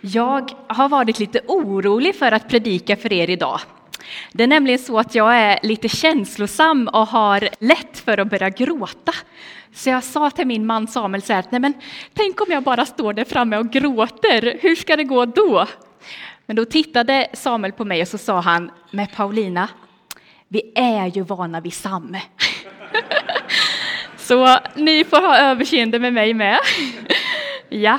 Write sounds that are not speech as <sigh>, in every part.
Jag har varit lite orolig för att predika för er idag. Det är nämligen så att jag är lite känslosam och har lätt för att börja gråta. Så jag sa till min man Samuel så här, nej men tänk om jag bara står där framme och gråter, hur ska det gå då? Men då tittade Samuel på mig och så sa han, med Paulina, vi är ju vana vid Sam. <laughs> så ni får ha överseende med mig med. <laughs> ja,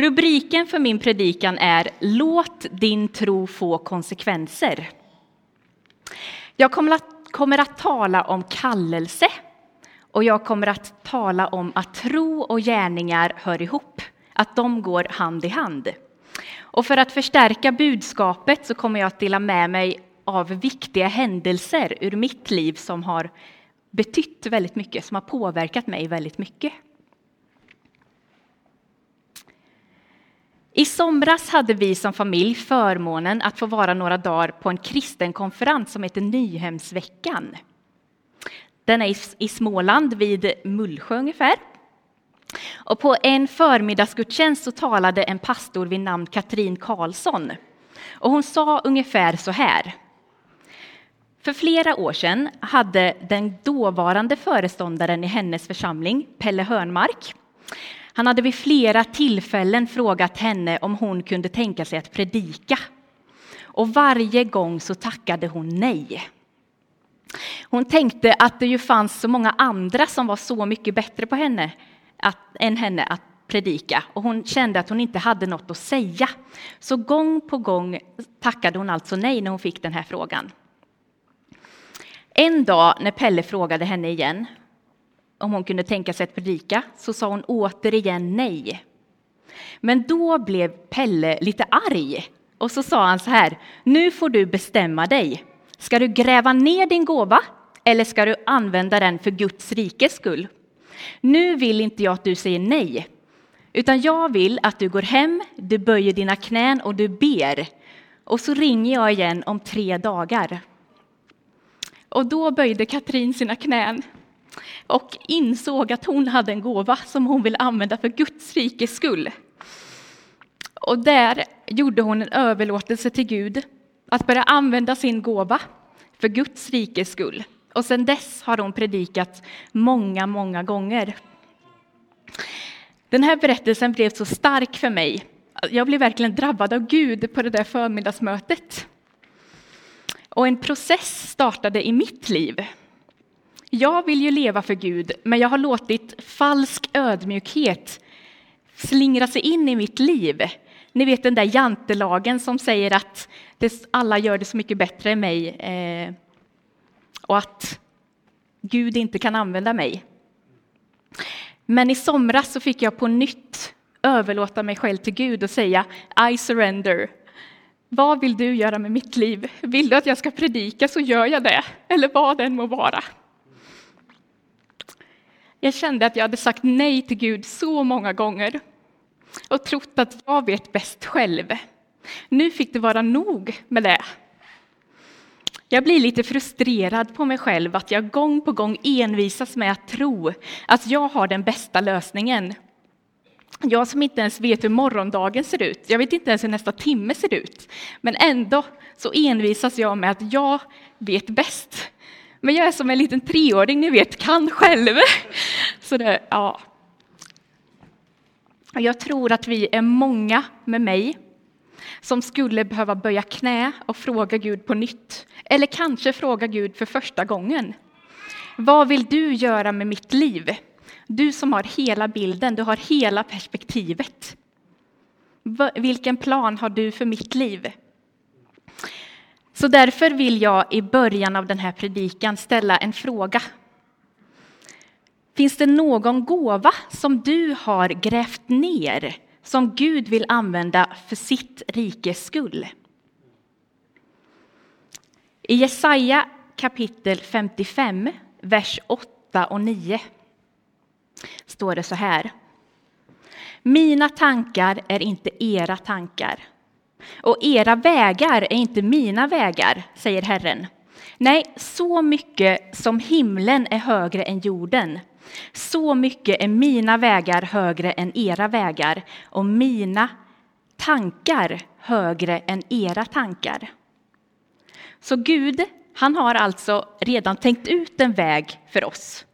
Rubriken för min predikan är Låt din tro få konsekvenser. Jag kommer att, kommer att tala om kallelse och jag kommer att tala om att tro och gärningar hör ihop, att de går hand i hand. Och för att förstärka budskapet så kommer jag att dela med mig av viktiga händelser ur mitt liv som har betytt väldigt mycket, som har påverkat mig väldigt mycket. I somras hade vi som familj förmånen att få vara några dagar på en kristen konferens som heter Nyhemsveckan. Den är i Småland, vid Mullsjö ungefär. Och på en förmiddagsgudstjänst så talade en pastor vid namn Katrin Karlsson. Och hon sa ungefär så här. För flera år sedan hade den dåvarande föreståndaren i hennes församling, Pelle Hörnmark, han hade vid flera tillfällen frågat henne om hon kunde tänka sig att predika. Och varje gång så tackade hon nej. Hon tänkte att det ju fanns så många andra som var så mycket bättre på henne att, än henne att predika och hon kände att hon inte hade något att säga. Så gång på gång tackade hon alltså nej när hon fick den här frågan. En dag när Pelle frågade henne igen om hon kunde tänka sig att predika, så sa hon återigen nej. Men då blev Pelle lite arg och så sa han så här, nu får du bestämma dig. Ska du gräva ner din gåva eller ska du använda den för Guds rikes skull? Nu vill inte jag att du säger nej, utan jag vill att du går hem, du böjer dina knän och du ber. Och så ringer jag igen om tre dagar. Och då böjde Katrin sina knän och insåg att hon hade en gåva som hon ville använda för Guds rikes skull. Och där gjorde hon en överlåtelse till Gud att börja använda sin gåva för Guds rikes skull. Och sedan dess har hon predikat många, många gånger. Den här berättelsen blev så stark för mig. Jag blev verkligen drabbad av Gud på det där förmiddagsmötet. Och en process startade i mitt liv jag vill ju leva för Gud, men jag har låtit falsk ödmjukhet slingra sig in i mitt liv. Ni vet den där jantelagen som säger att alla gör det så mycket bättre än mig eh, och att Gud inte kan använda mig. Men i somras så fick jag på nytt överlåta mig själv till Gud och säga I surrender. Vad vill du göra med mitt liv? Vill du att jag ska predika så gör jag det, eller vad den må vara. Jag kände att jag hade sagt nej till Gud så många gånger och trott att jag vet bäst själv. Nu fick det vara nog med det. Jag blir lite frustrerad på mig själv att jag gång på gång envisas med att tro att jag har den bästa lösningen. Jag som inte ens vet hur morgondagen ser ut, jag vet inte ens hur nästa timme ser ut. Men ändå så envisas jag med att jag vet bäst. Men jag är som en liten treåring, ni vet, kan själv. Så det, ja. Jag tror att vi är många med mig som skulle behöva böja knä och fråga Gud på nytt. Eller kanske fråga Gud för första gången. Vad vill du göra med mitt liv? Du som har hela bilden, du har hela perspektivet. Vilken plan har du för mitt liv? Så därför vill jag i början av den här predikan ställa en fråga. Finns det någon gåva som du har grävt ner som Gud vill använda för sitt rikes skull? I Jesaja kapitel 55, vers 8 och 9 står det så här. Mina tankar är inte era tankar och era vägar är inte mina vägar, säger Herren. Nej, så mycket som himlen är högre än jorden, så mycket är mina vägar högre än era vägar och mina tankar högre än era tankar. Så Gud, han har alltså redan tänkt ut en väg för oss.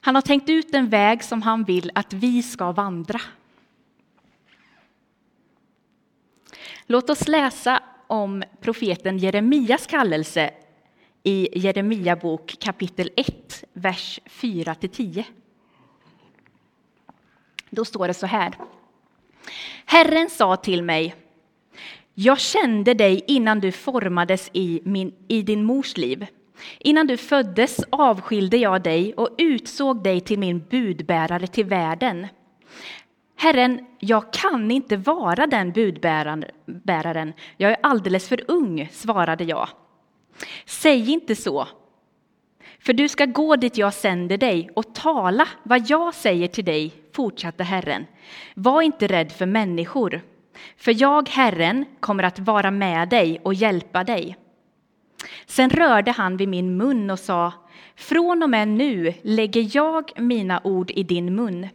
Han har tänkt ut en väg som han vill att vi ska vandra. Låt oss läsa om profeten Jeremias kallelse i Jeremia bok kapitel 1, vers 4-10. Då står det så här. Herren sa till mig, jag kände dig innan du formades i, min, i din mors liv. Innan du föddes avskilde jag dig och utsåg dig till min budbärare till världen. Herren, jag kan inte vara den budbäraren, jag är alldeles för ung, svarade jag. Säg inte så, för du ska gå dit jag sänder dig och tala vad jag säger till dig, fortsatte Herren. Var inte rädd för människor, för jag, Herren, kommer att vara med dig och hjälpa dig. Sen rörde han vid min mun och sa, från och med nu lägger jag mina ord i din mun.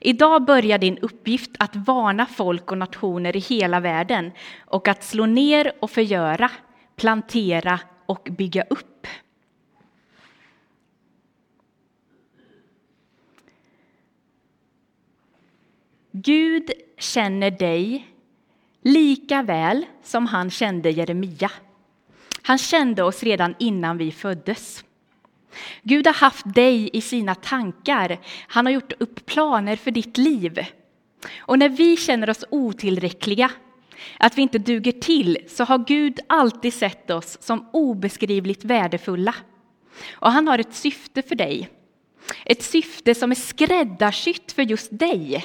Idag börjar din uppgift att varna folk och nationer i hela världen och att slå ner och förgöra, plantera och bygga upp. Gud känner dig lika väl som han kände Jeremia. Han kände oss redan innan vi föddes. Gud har haft dig i sina tankar. Han har gjort upp planer för ditt liv. Och när vi känner oss otillräckliga, att vi inte duger till, så har Gud alltid sett oss som obeskrivligt värdefulla. Och han har ett syfte för dig. Ett syfte som är skräddarsytt för just dig.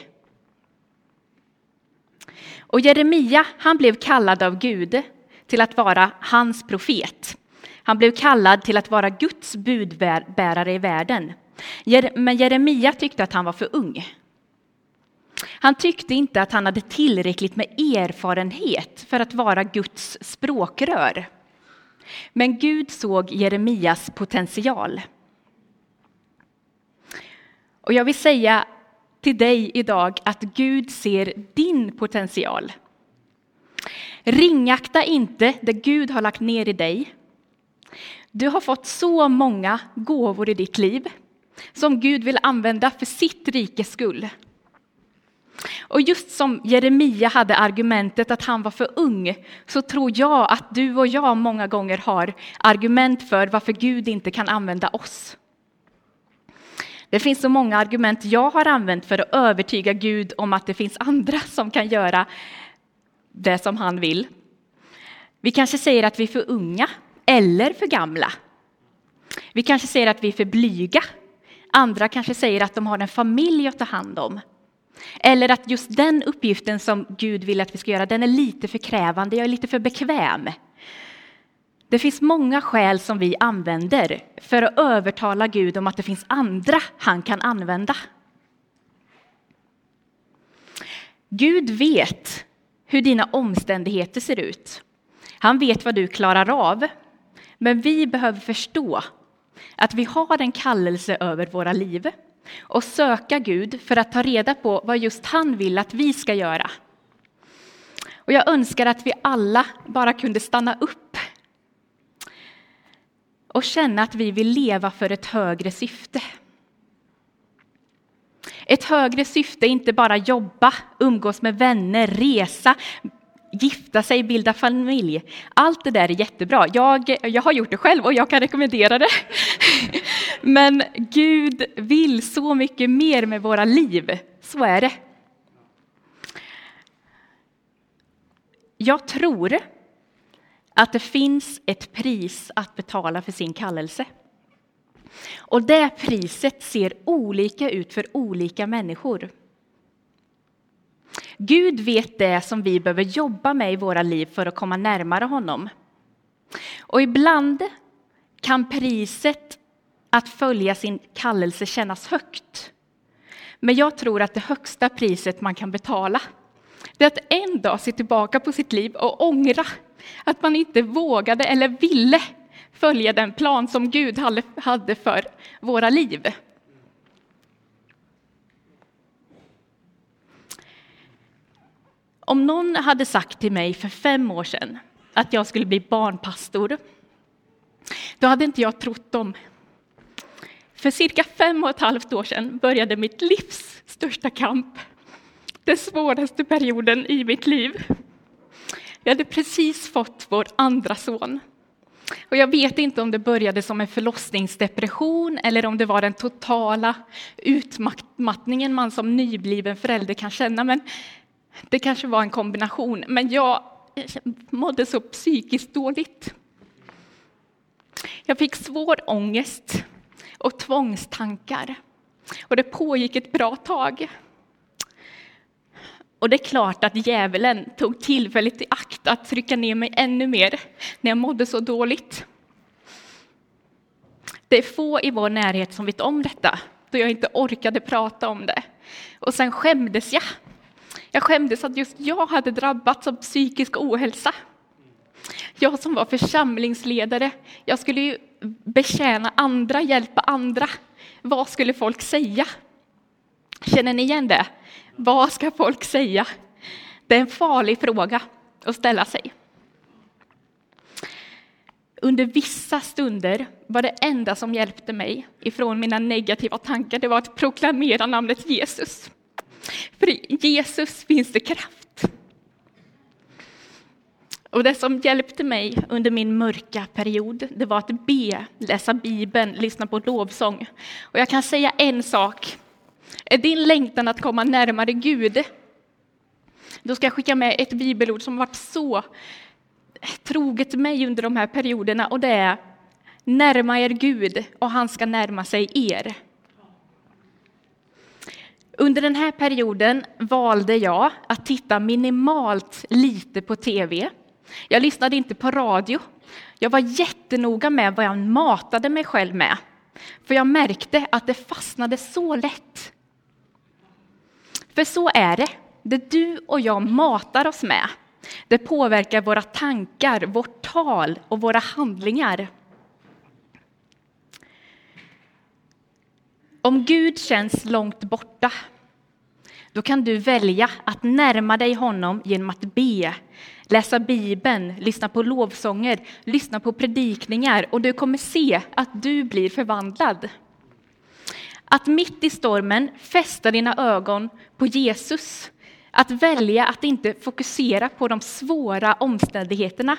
Och Jeremia, han blev kallad av Gud till att vara hans profet. Han blev kallad till att vara Guds budbärare i världen. Men Jeremia tyckte att han var för ung. Han tyckte inte att han hade tillräckligt med erfarenhet för att vara Guds språkrör. Men Gud såg Jeremias potential. Och jag vill säga till dig idag att Gud ser din potential. Ringakta inte det Gud har lagt ner i dig. Du har fått så många gåvor i ditt liv som Gud vill använda för sitt rikes skull. Och just som Jeremia hade argumentet att han var för ung, så tror jag att du och jag många gånger har argument för varför Gud inte kan använda oss. Det finns så många argument jag har använt för att övertyga Gud om att det finns andra som kan göra det som han vill. Vi kanske säger att vi är för unga eller för gamla. Vi kanske säger att vi är för blyga. Andra kanske säger att de har en familj att ta hand om. Eller att just den uppgiften som Gud vill att vi ska göra, den är lite för krävande, jag är lite för bekväm. Det finns många skäl som vi använder för att övertala Gud om att det finns andra han kan använda. Gud vet hur dina omständigheter ser ut. Han vet vad du klarar av. Men vi behöver förstå att vi har en kallelse över våra liv och söka Gud för att ta reda på vad just han vill att vi ska göra. Och jag önskar att vi alla bara kunde stanna upp och känna att vi vill leva för ett högre syfte. Ett högre syfte är inte bara jobba, umgås med vänner, resa, gifta sig, bilda familj. Allt det där är jättebra. Jag, jag har gjort det själv och jag kan rekommendera det. <laughs> Men Gud vill så mycket mer med våra liv. Så är det. Jag tror att det finns ett pris att betala för sin kallelse. Och det priset ser olika ut för olika människor. Gud vet det som vi behöver jobba med i våra liv för att komma närmare honom. Och ibland kan priset att följa sin kallelse kännas högt. Men jag tror att det högsta priset man kan betala det är att en dag se tillbaka på sitt liv och ångra att man inte vågade eller ville följa den plan som Gud hade för våra liv. Om någon hade sagt till mig för fem år sedan att jag skulle bli barnpastor, då hade inte jag trott dem. För cirka fem och ett halvt år sedan började mitt livs största kamp. Den svåraste perioden i mitt liv. Vi hade precis fått vår andra son. Och jag vet inte om det började som en förlossningsdepression eller om det var den totala utmattningen man som nybliven förälder kan känna. Men det kanske var en kombination. Men jag mådde så psykiskt dåligt. Jag fick svår ångest och tvångstankar. Och det pågick ett bra tag. Och det är klart att djävulen tog tillfället i akt att trycka ner mig ännu mer när jag mådde så dåligt. Det är få i vår närhet som vet om detta, då jag inte orkade prata om det. Och sen skämdes jag. Jag skämdes att just jag hade drabbats av psykisk ohälsa. Jag som var församlingsledare, jag skulle ju betjäna andra, hjälpa andra. Vad skulle folk säga? Känner ni igen det? Vad ska folk säga? Det är en farlig fråga att ställa sig. Under vissa stunder var det enda som hjälpte mig ifrån mina negativa tankar, det var att proklamera namnet Jesus. För i Jesus finns det kraft. Och det som hjälpte mig under min mörka period, det var att be, läsa Bibeln, lyssna på lovsång. Och jag kan säga en sak. Är din längtan att komma närmare Gud? Då ska jag skicka med ett bibelord som varit så troget mig under de här perioderna och det är Närma er Gud och han ska närma sig er. Under den här perioden valde jag att titta minimalt lite på tv. Jag lyssnade inte på radio. Jag var jättenoga med vad jag matade mig själv med. För jag märkte att det fastnade så lätt. För så är det. Det du och jag matar oss med, det påverkar våra tankar, vårt tal och våra handlingar. Om Gud känns långt borta, då kan du välja att närma dig honom genom att be, läsa Bibeln, lyssna på lovsånger, lyssna på predikningar och du kommer se att du blir förvandlad. Att mitt i stormen fästa dina ögon på Jesus. Att välja att inte fokusera på de svåra omständigheterna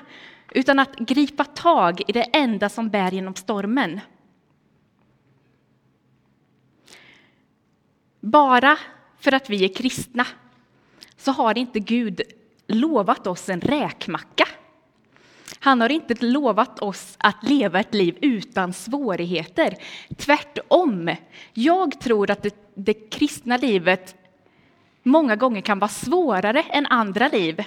utan att gripa tag i det enda som bär genom stormen. Bara för att vi är kristna så har inte Gud lovat oss en räkmacka. Han har inte lovat oss att leva ett liv utan svårigheter. Tvärtom. Jag tror att det, det kristna livet många gånger kan vara svårare än andra liv.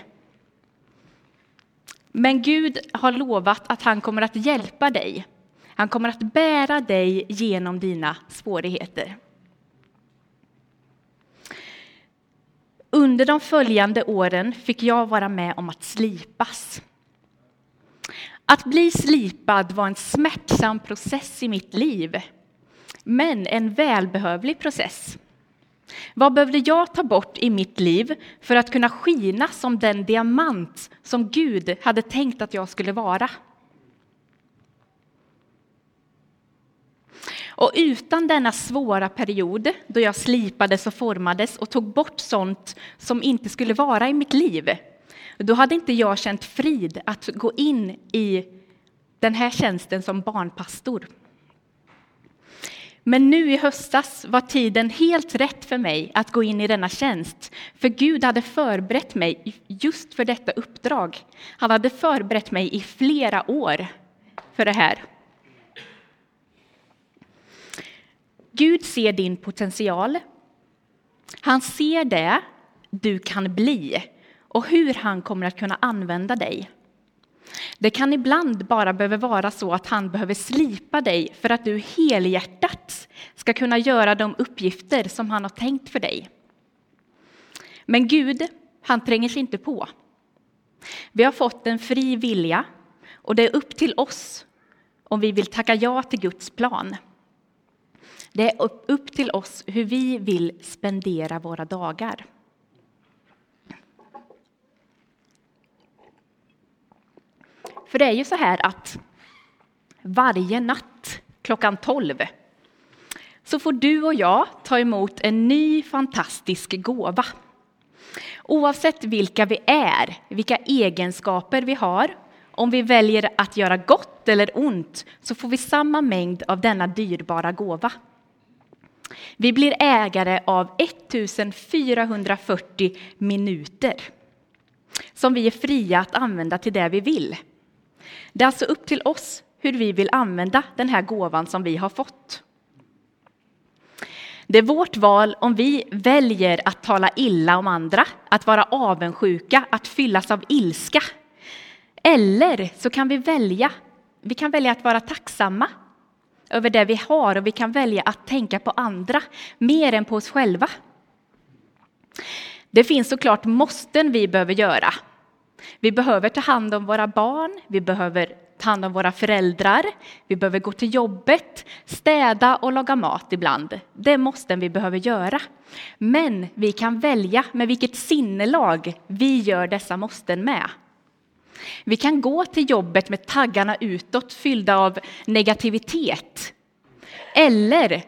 Men Gud har lovat att han kommer att hjälpa dig. Han kommer att bära dig genom dina svårigheter. Under de följande åren fick jag vara med om att slipas. Att bli slipad var en smärtsam process i mitt liv, men en välbehövlig process. Vad behövde jag ta bort i mitt liv för att kunna skina som den diamant som Gud hade tänkt att jag skulle vara? Och utan denna svåra period då jag slipades och formades och tog bort sånt som inte skulle vara i mitt liv, då hade inte jag känt frid att gå in i den här tjänsten som barnpastor. Men nu i höstas var tiden helt rätt för mig att gå in i denna tjänst, för Gud hade förberett mig just för detta uppdrag. Han hade förberett mig i flera år för det här. Gud ser din potential. Han ser det du kan bli och hur han kommer att kunna använda dig. Det kan ibland bara behöva vara så att han behöver slipa dig för att du helhjärtat ska kunna göra de uppgifter som han har tänkt för dig. Men Gud, han tränger sig inte på. Vi har fått en fri vilja och det är upp till oss om vi vill tacka ja till Guds plan. Det är upp till oss hur vi vill spendera våra dagar. För det är ju så här att varje natt klockan 12 så får du och jag ta emot en ny fantastisk gåva. Oavsett vilka vi är, vilka egenskaper vi har om vi väljer att göra gott eller ont så får vi samma mängd av denna dyrbara gåva. Vi blir ägare av 1440 minuter som vi är fria att använda till det vi vill. Det är alltså upp till oss hur vi vill använda den här gåvan som vi har fått. Det är vårt val om vi väljer att tala illa om andra, att vara avundsjuka, att fyllas av ilska. Eller så kan vi välja, vi kan välja att vara tacksamma över det vi har och vi kan välja att tänka på andra mer än på oss själva. Det finns såklart måsten vi behöver göra. Vi behöver ta hand om våra barn, vi behöver ta hand om våra föräldrar, vi behöver gå till jobbet, städa och laga mat ibland. Det är måsten vi behöver göra. Men vi kan välja med vilket sinnelag vi gör dessa måsten med. Vi kan gå till jobbet med taggarna utåt fyllda av negativitet. Eller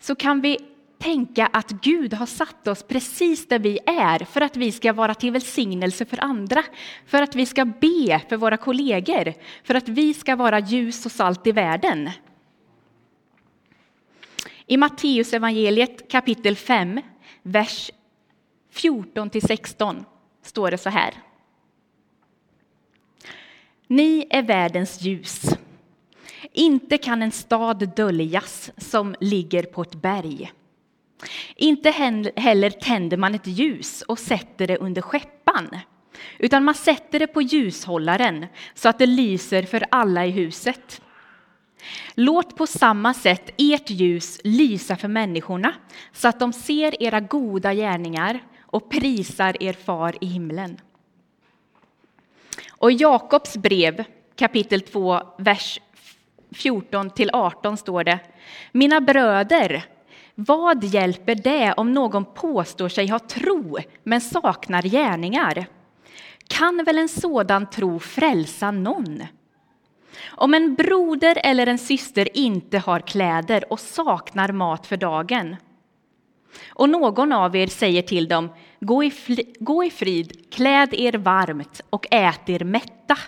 så kan vi tänka att Gud har satt oss precis där vi är för att vi ska vara till välsignelse för andra, för att vi ska be för våra kollegor, för att vi ska vara ljus och salt i världen. I Matteus evangeliet kapitel 5, vers 14 till 16 står det så här. Ni är världens ljus. Inte kan en stad döljas som ligger på ett berg. Inte heller tänder man ett ljus och sätter det under skeppan, utan man sätter det på ljushållaren så att det lyser för alla i huset. Låt på samma sätt ert ljus lysa för människorna så att de ser era goda gärningar och prisar er far i himlen. Och i Jakobs brev kapitel 2, vers 14 till 18 står det Mina bröder, vad hjälper det om någon påstår sig ha tro men saknar gärningar? Kan väl en sådan tro frälsa någon? Om en broder eller en syster inte har kläder och saknar mat för dagen och någon av er säger till dem gå i, gå i frid, kläd er varmt och ät er mätta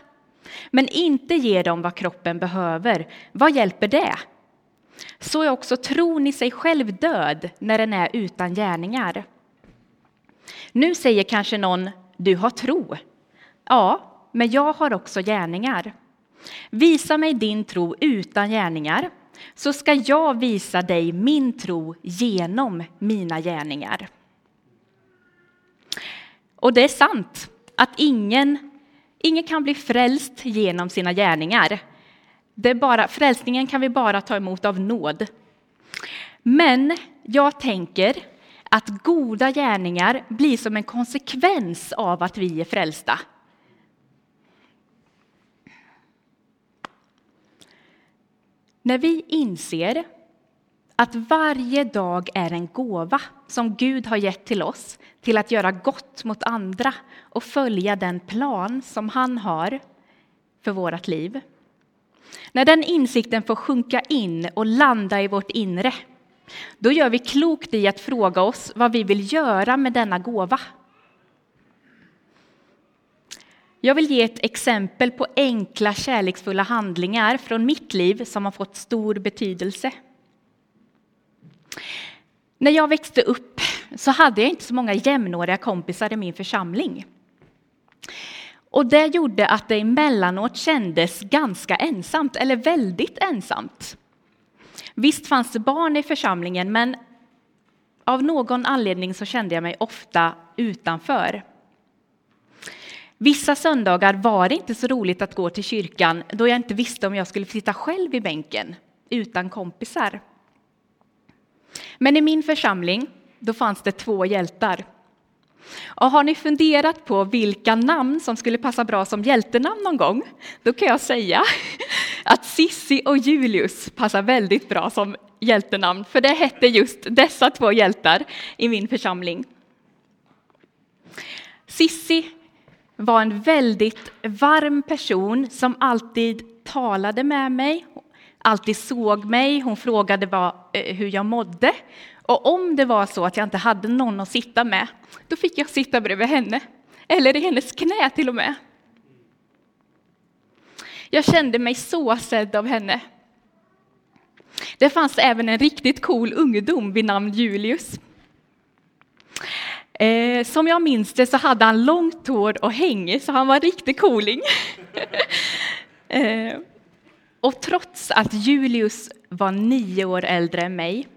men inte ge dem vad kroppen behöver, vad hjälper det? Så är också tron i sig själv död när den är utan gärningar. Nu säger kanske någon, du har tro. Ja, men jag har också gärningar. Visa mig din tro utan gärningar, så ska jag visa dig min tro genom mina gärningar. Och det är sant att ingen, ingen kan bli frälst genom sina gärningar. Det är bara, frälsningen kan vi bara ta emot av nåd. Men jag tänker att goda gärningar blir som en konsekvens av att vi är frälsta. När vi inser att varje dag är en gåva som Gud har gett till oss till att göra gott mot andra och följa den plan som han har för vårt liv. När den insikten får sjunka in och landa i vårt inre, då gör vi klokt i att fråga oss vad vi vill göra med denna gåva. Jag vill ge ett exempel på enkla kärleksfulla handlingar från mitt liv som har fått stor betydelse. När jag växte upp så hade jag inte så många jämnåriga kompisar i min församling. Och det gjorde att det emellanåt kändes ganska ensamt, eller väldigt ensamt. Visst fanns det barn i församlingen, men av någon anledning så kände jag mig ofta utanför. Vissa söndagar var det inte så roligt att gå till kyrkan då jag inte visste om jag skulle sitta själv i bänken utan kompisar. Men i min församling då fanns det två hjältar. Och har ni funderat på vilka namn som skulle passa bra som hjältenamn någon gång? Då kan jag säga <laughs> att Sissi och Julius passar väldigt bra som hjältenamn, för det hette just dessa två hjältar i min församling. Sissi var en väldigt varm person som alltid talade med mig, alltid såg mig. Hon frågade vad, eh, hur jag mådde. Och om det var så att jag inte hade någon att sitta med, då fick jag sitta bredvid henne. Eller i hennes knä till och med. Jag kände mig så sedd av henne. Det fanns även en riktigt cool ungdom vid namn Julius. Eh, som jag minns det så hade han långt hår och häng, så han var riktig cooling. <laughs> eh, och trots att Julius var nio år äldre än mig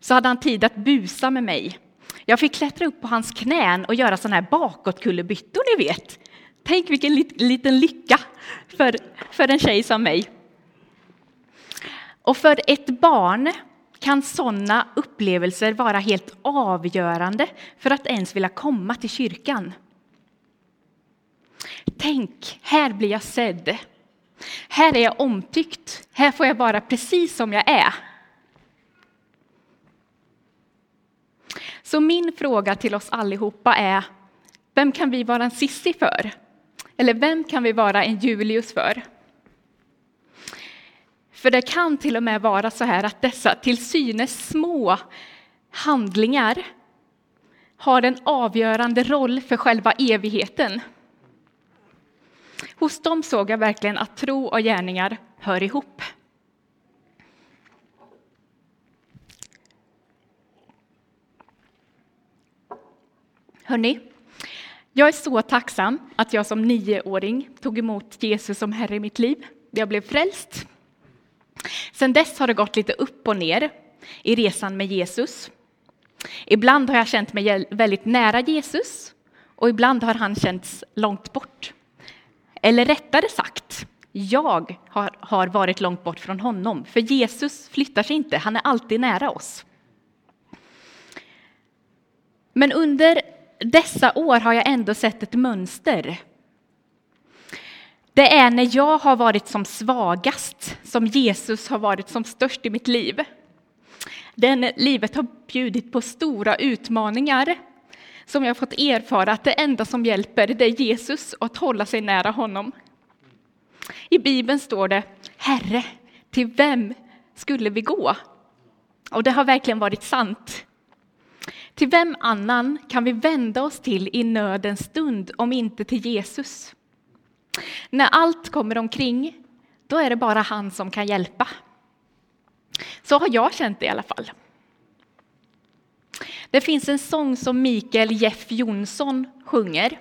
så hade han tid att busa med mig. Jag fick klättra upp på hans knän och göra sådana här bakåtkullerbyttor, ni vet. Tänk vilken liten lycka för, för en tjej som mig. Och för ett barn kan sådana upplevelser vara helt avgörande för att ens vilja komma till kyrkan. Tänk, här blir jag sedd. Här är jag omtyckt. Här får jag vara precis som jag är. Så min fråga till oss allihopa är, vem kan vi vara en Sissi för? Eller vem kan vi vara en Julius för? För det kan till och med vara så här att dessa till synes små handlingar har en avgörande roll för själva evigheten. Hos dem såg jag verkligen att tro och gärningar hör ihop. Hörni, jag är så tacksam att jag som nioåring tog emot Jesus som Herre i mitt liv. Jag blev frälst. Sen dess har det gått lite upp och ner i resan med Jesus. Ibland har jag känt mig väldigt nära Jesus och ibland har han känts långt bort. Eller rättare sagt, jag har, har varit långt bort från honom, för Jesus flyttar sig inte, han är alltid nära oss. Men under dessa år har jag ändå sett ett mönster. Det är när jag har varit som svagast som Jesus har varit som störst i mitt liv. Den livet har bjudit på stora utmaningar som jag fått erfara att det enda som hjälper det är Jesus och att hålla sig nära honom. I Bibeln står det Herre, till vem skulle vi gå? Och det har verkligen varit sant. Till vem annan kan vi vända oss till i nödens stund om inte till Jesus? När allt kommer omkring, då är det bara han som kan hjälpa. Så har jag känt det i alla fall. Det finns en sång som Mikael Jeff Jonsson sjunger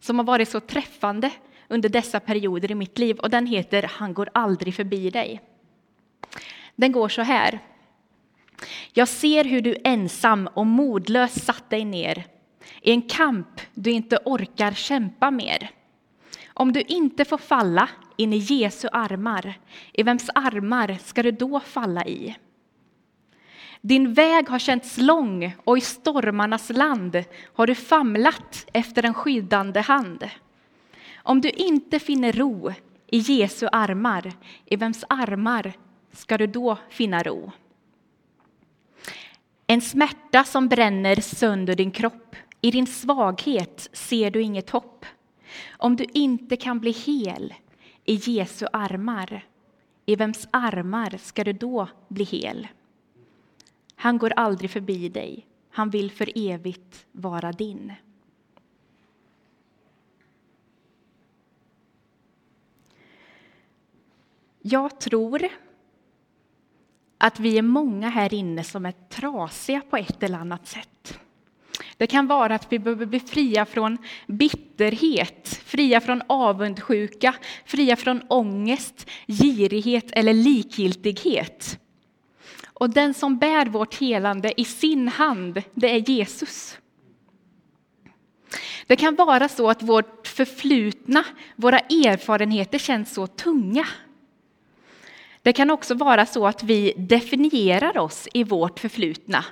som har varit så träffande under dessa perioder i mitt liv och den heter Han går aldrig förbi dig. Den går så här. Jag ser hur du ensam och modlös satt dig ner i en kamp du inte orkar kämpa mer. Om du inte får falla in i Jesu armar, i vems armar ska du då falla i? Din väg har känts lång och i stormarnas land har du famlat efter en skyddande hand. Om du inte finner ro i Jesu armar, i vems armar ska du då finna ro? En smärta som bränner sönder din kropp. I din svaghet ser du inget hopp. Om du inte kan bli hel i Jesu armar, i vems armar ska du då bli hel? Han går aldrig förbi dig. Han vill för evigt vara din. Jag tror att vi är många här inne som är trasiga på ett eller annat sätt. Det kan vara att vi behöver bli fria från bitterhet, fria från avundsjuka, fria från ångest, girighet eller likgiltighet. Och den som bär vårt helande i sin hand, det är Jesus. Det kan vara så att vårt förflutna, våra erfarenheter känns så tunga. Det kan också vara så att vi definierar oss i vårt förflutna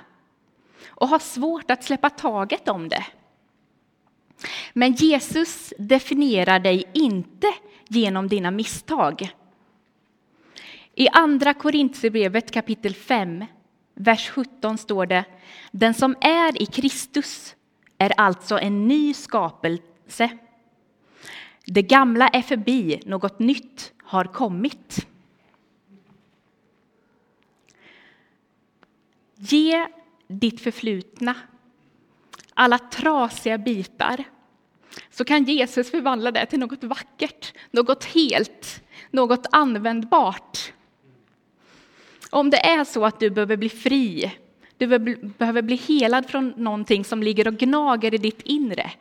och har svårt att släppa taget om det. Men Jesus definierar dig inte genom dina misstag. I Andra Korintierbrevet kapitel 5, vers 17 står det Den som är i Kristus är alltså en ny skapelse. Det gamla är förbi, något nytt har kommit. Ge ditt förflutna, alla trasiga bitar, så kan Jesus förvandla det till något vackert, något helt, något användbart. Om det är så att du behöver bli fri, du behöver bli helad från någonting som ligger och gnager i ditt inre,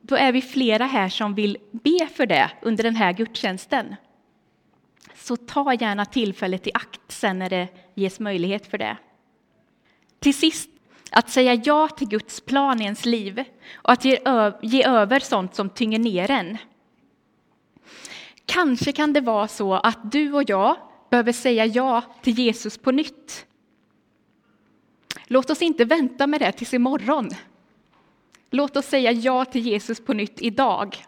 då är vi flera här som vill be för det under den här gudstjänsten. Så ta gärna tillfället i akt sen när det ges möjlighet för det. Till sist, att säga ja till Guds plan i ens liv och att ge, ge över sånt som tynger ner en. Kanske kan det vara så att du och jag behöver säga ja till Jesus på nytt. Låt oss inte vänta med det tills imorgon. Låt oss säga ja till Jesus på nytt idag